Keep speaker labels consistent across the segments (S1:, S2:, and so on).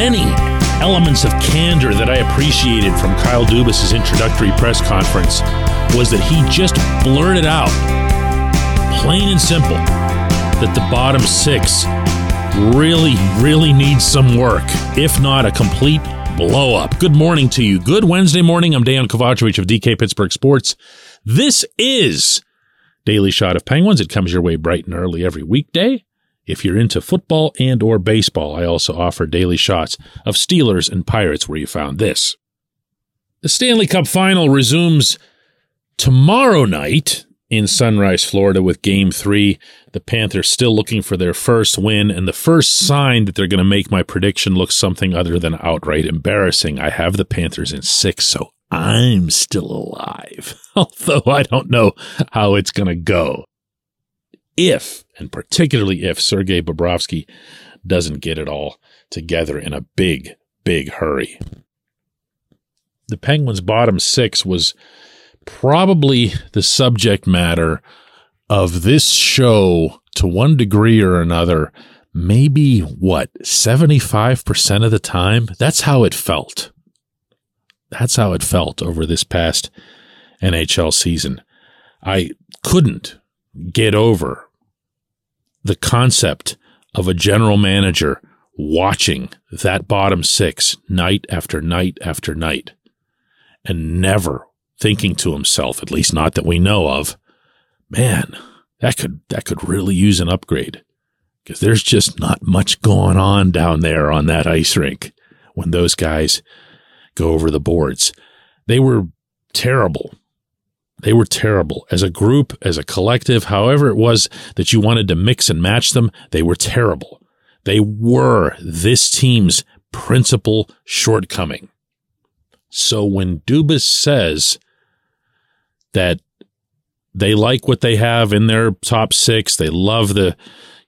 S1: many elements of candor that I appreciated from Kyle Dubas's introductory press conference was that he just blurted out, plain and simple, that the bottom six really, really needs some work, if not a complete blow up. Good morning to you. Good Wednesday morning. I'm Dejan Kovacevic of DK Pittsburgh Sports. This is Daily Shot of Penguins. It comes your way bright and early every weekday. If you're into football and or baseball, I also offer daily shots of Steelers and Pirates where you found this. The Stanley Cup final resumes tomorrow night in Sunrise, Florida with game 3. The Panthers still looking for their first win and the first sign that they're going to make my prediction look something other than outright embarrassing. I have the Panthers in 6, so I'm still alive. Although I don't know how it's going to go if, and particularly if Sergei Bobrovsky doesn't get it all together in a big, big hurry. The Penguins' bottom six was probably the subject matter of this show to one degree or another, maybe what, 75% of the time? That's how it felt. That's how it felt over this past NHL season. I couldn't get over the concept of a general manager watching that bottom six night after night after night and never thinking to himself, at least not that we know of, man, that could that could really use an upgrade because there's just not much going on down there on that ice rink when those guys go over the boards. They were terrible they were terrible. As a group, as a collective, however it was that you wanted to mix and match them, they were terrible. They were this team's principal shortcoming. So when Dubas says that they like what they have in their top six, they love the,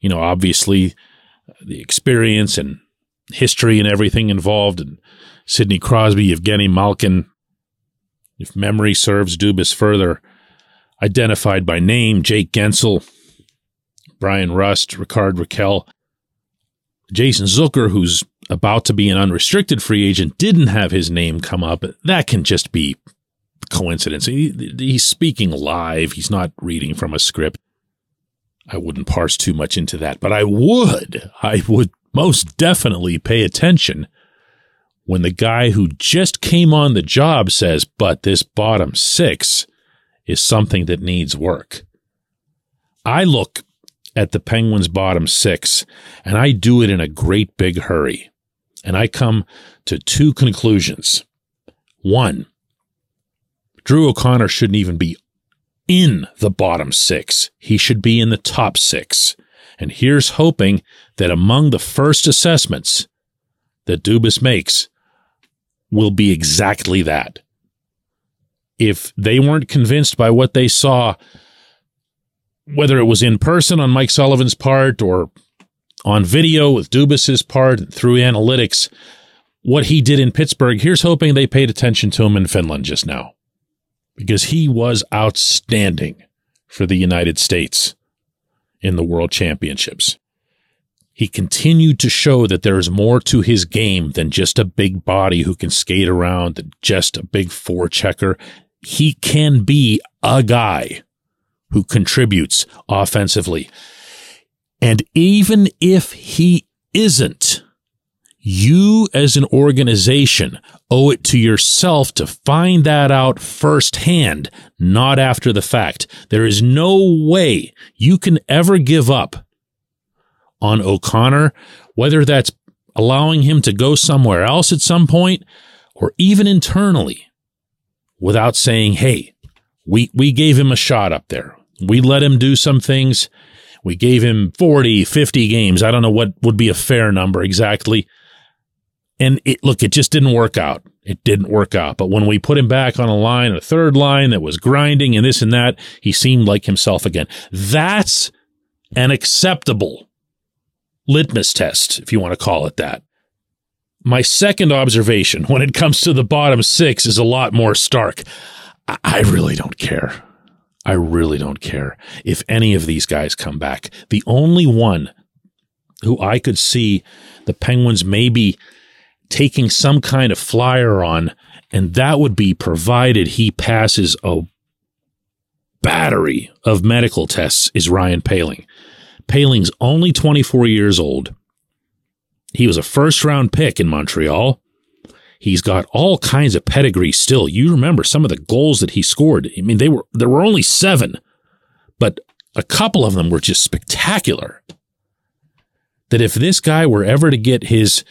S1: you know, obviously the experience and history and everything involved, and Sidney Crosby, Evgeny Malkin, if memory serves Dubas further, identified by name Jake Guentzel, Bryan Rust, Rickard Rakell. Jason Zucker, who's about to be an unrestricted free agent, didn't have his name come up. That can just be coincidence. He, he's speaking live. He's not reading from a script. I wouldn't parse too much into that, but I would. I would most definitely pay attention when the guy who just came on the job says, but this bottom six is something that needs work. I look at the Penguins' bottom six and I do it in a great big hurry. And I come to two conclusions. One, Drew O'Connor shouldn't even be in the bottom six. He should be in the top six. And here's hoping that among the first assessments that Dubas makes, will be exactly that. If they weren't convinced by what they saw, whether it was in person on Mike Sullivan's part or on video with Dubas's part and through analytics, what he did in Pittsburgh, here's hoping they paid attention to him in Finland just now. Because he was outstanding for the United States in the World Championships. He continued to show that there is more to his game than just a big body who can skate around and just a big forechecker. He can be a guy who contributes offensively. And even if he isn't, you as an organization owe it to yourself to find that out firsthand, not after the fact. There is no way you can ever give up on O'Connor, whether that's allowing him to go somewhere else at some point or even internally without saying, Hey, we, we gave him a shot up there. We let him do some things. We gave him 40, 50 games. I don't know what would be a fair number exactly. And it, look, it just didn't work out. It didn't work out. But when we put him back on a line, a third line that was grinding and this and that, he seemed like himself again. That's an acceptable litmus test, if you want to call it that. My second observation when it comes to the bottom six is a lot more stark. I really don't care. I really don't care if any of these guys come back. The only one who I could see the Penguins maybe taking some kind of flyer on, and that would be provided he passes a battery of medical tests, is Ryan Poehling. Poehling's only 24 years old. He was a first round pick in Montreal. He's got all kinds of pedigree still. You remember some of the goals that he scored. I mean, they were there were only 7, but a couple of them were just spectacular. That if this guy were ever to get his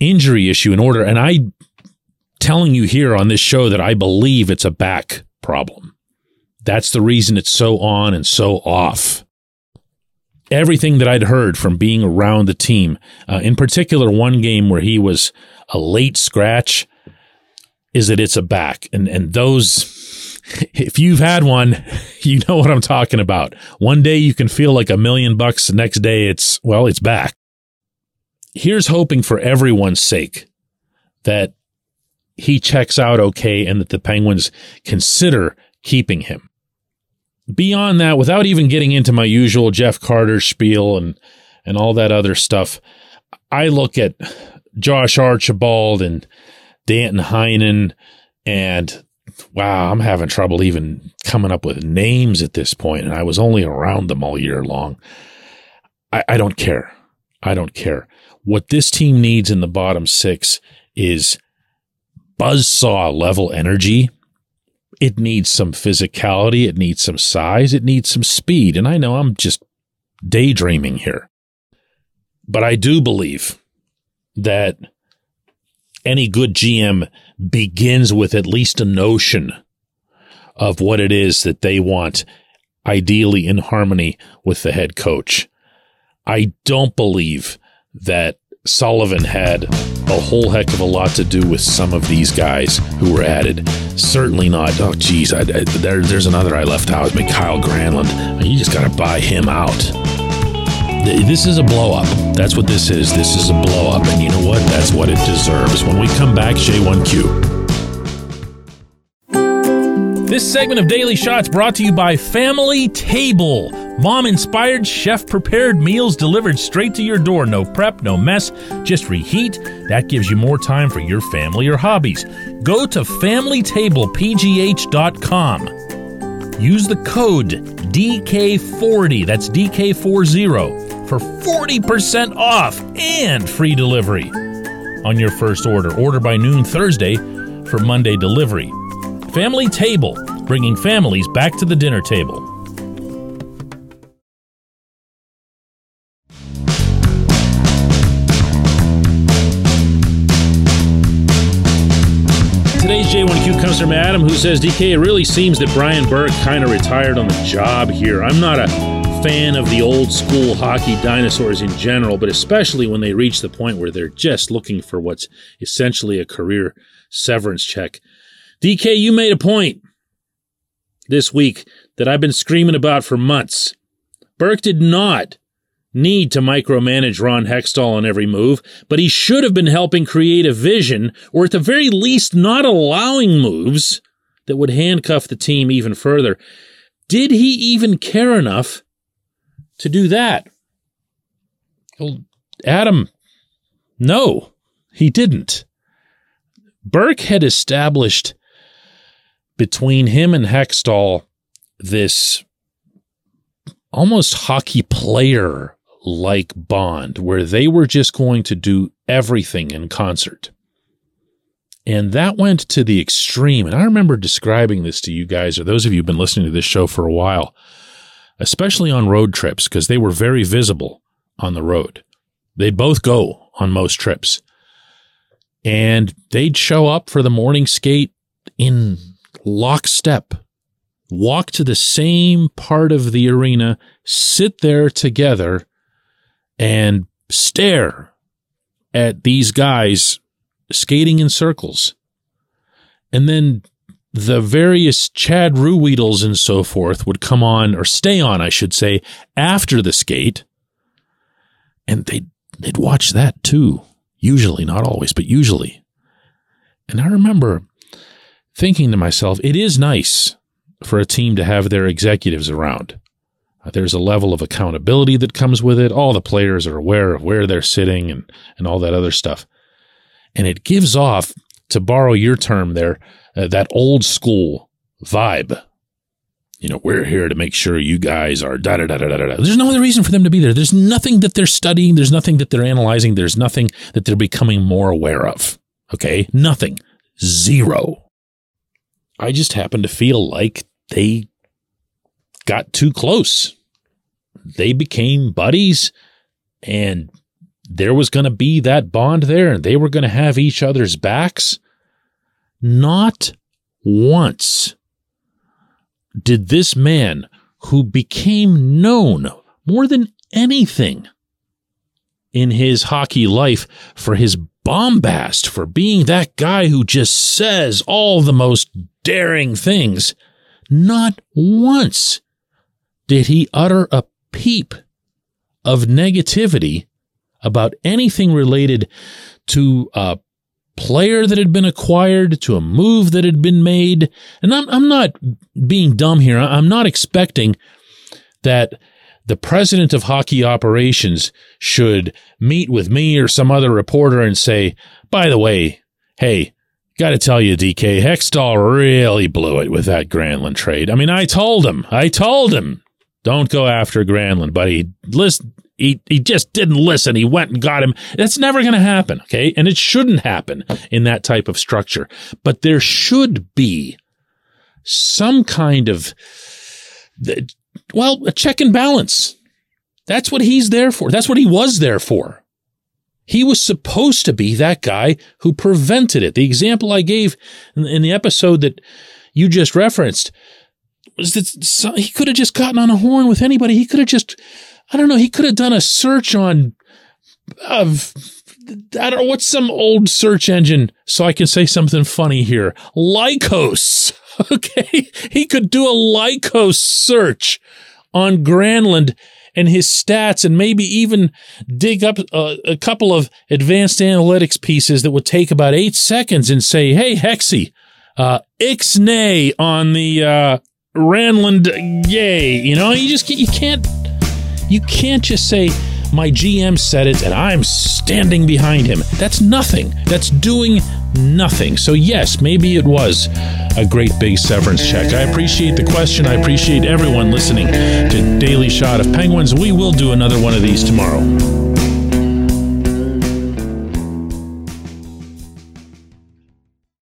S1: injury issue in order, and I telling you here on this show that I believe it's a back problem. That's the reason it's so on and so off everything that I'd heard from being around the team, uh, in particular, one game where he was a late scratch, is that it's a back. And, and those, if you've had one, you know what I'm talking about. One day you can feel like a million bucks. The next day it's, well, it's back. Here's hoping for everyone's sake that he checks out okay and that the Penguins consider keeping him beyond that, without even getting into my usual Jeff Carter spiel and and all that other stuff, I look at Josh Archibald and Danton Heinen and wow, I'm having trouble even coming up with names at this point, and I was only around them all year long. I, I don't care. I don't care. What this team needs in the bottom six is buzzsaw level energy it needs some physicality. It needs some size. It needs some speed. And I know I'm just daydreaming here, but I do believe that any good GM begins with at least a notion of what it is that they want, ideally in harmony with the head coach. I don't believe that Sullivan had a whole heck of a lot to do with some of these guys who were added. Certainly not. Oh, geez, I, I, there, there's another I left out. Mikael Granlund. You just got to buy him out. This is a blow up. That's what this is. This is a blow up. And you know what? That's what it deserves. When we come back, J1Q. This segment of Daily Shots brought to you by Family Table. Mom inspired, chef prepared meals delivered straight to your door. No prep, no mess, just reheat. That gives you more time for your family or hobbies. Go to FamilyTablePGH.com. Use the code DK40, that's DK40, for 40% off and free delivery on your first order. Order by noon Thursday for Monday delivery. Family Table, bringing families back to the dinner table. Today's J1Q comes from Adam, who says, DK, it really seems that Brian Burke kind of retired on the job here. I'm not a fan of the old school hockey dinosaurs in general, but especially when they reach the point where they're just looking for what's essentially a career severance check. DK, you made a point this week that I've been screaming about for months. Burke did not need to micromanage Ron Hextall on every move, but he should have been helping create a vision, or at the very least, not allowing moves that would handcuff the team even further. Did he even care enough to do that? Well, Adam, no, he didn't. Burke had established between him and Hextall this almost hockey player like bond where they were just going to do everything in concert. And that went to the extreme. And I remember describing this to you guys, or those of you who've been listening to this show for a while, especially on road trips, because they were very visible on the road. They'd both go on most trips. And they'd show up for the morning skate in lockstep, walk to the same part of the arena, sit there together, and stare at these guys skating in circles. And then the various Chad Ruhwedels and so forth would come on, or stay on, I should say, after the skate. And they'd, they'd watch that too. Usually, not always, but usually. And I remember thinking to myself, it is nice for a team to have their executives around. Uh, there's a level of accountability that comes with it. All the players are aware of where they're sitting and, and all that other stuff. And it gives off, to borrow your term there, uh, that old school vibe. You know, we're here to make sure you guys are da da da da da da. There's no other reason for them to be there. There's nothing that they're studying. There's nothing that they're analyzing. There's nothing that they're becoming more aware of. Okay. Nothing. Zero. I just happen to feel like they got too close. They became buddies and there was going to be that bond there and they were going to have each other's backs. Not once did this man who became known more than anything in his hockey life for his bombast, for being that guy who just says all the most daring things, not once did he utter a peep of negativity about anything related to a player that had been acquired, to a move that had been made. And I'm, I'm not being dumb here. I'm not expecting that the president of hockey operations should meet with me or some other reporter and say, by the way, hey, got to tell you, DK, Hextall really blew it with that Granlund trade. I mean, I told him, I told him, don't go after Granlund, but he listen, he, he just didn't listen. He went and got him. That's never going to happen. Okay. And it shouldn't happen in that type of structure, but there should be some kind of, well, a check and balance. That's what he's there for. That's what he was there for. He was supposed to be that guy who prevented it. The example I gave in the episode that you just referenced was that he could have just gotten on a horn with anybody. He could have just I don't know. He could have done a search on of I don't know what's some old search engine so I can say something funny here. Lycos. Okay. He could do a Lycos search on Granlund and his stats and maybe even dig up a, a, couple of advanced analytics pieces that would take about eight seconds and say, Hey, Hexy, uh, Ixnay on the, uh, Ranland yay. You know, you just, you can't, you can't just say, my GM said it and I'm standing behind him. That's nothing. That's doing nothing. So, yes, maybe it was a great big severance check. I appreciate the question. I appreciate everyone listening to Daily Shot of Penguins. We will do another one of these tomorrow.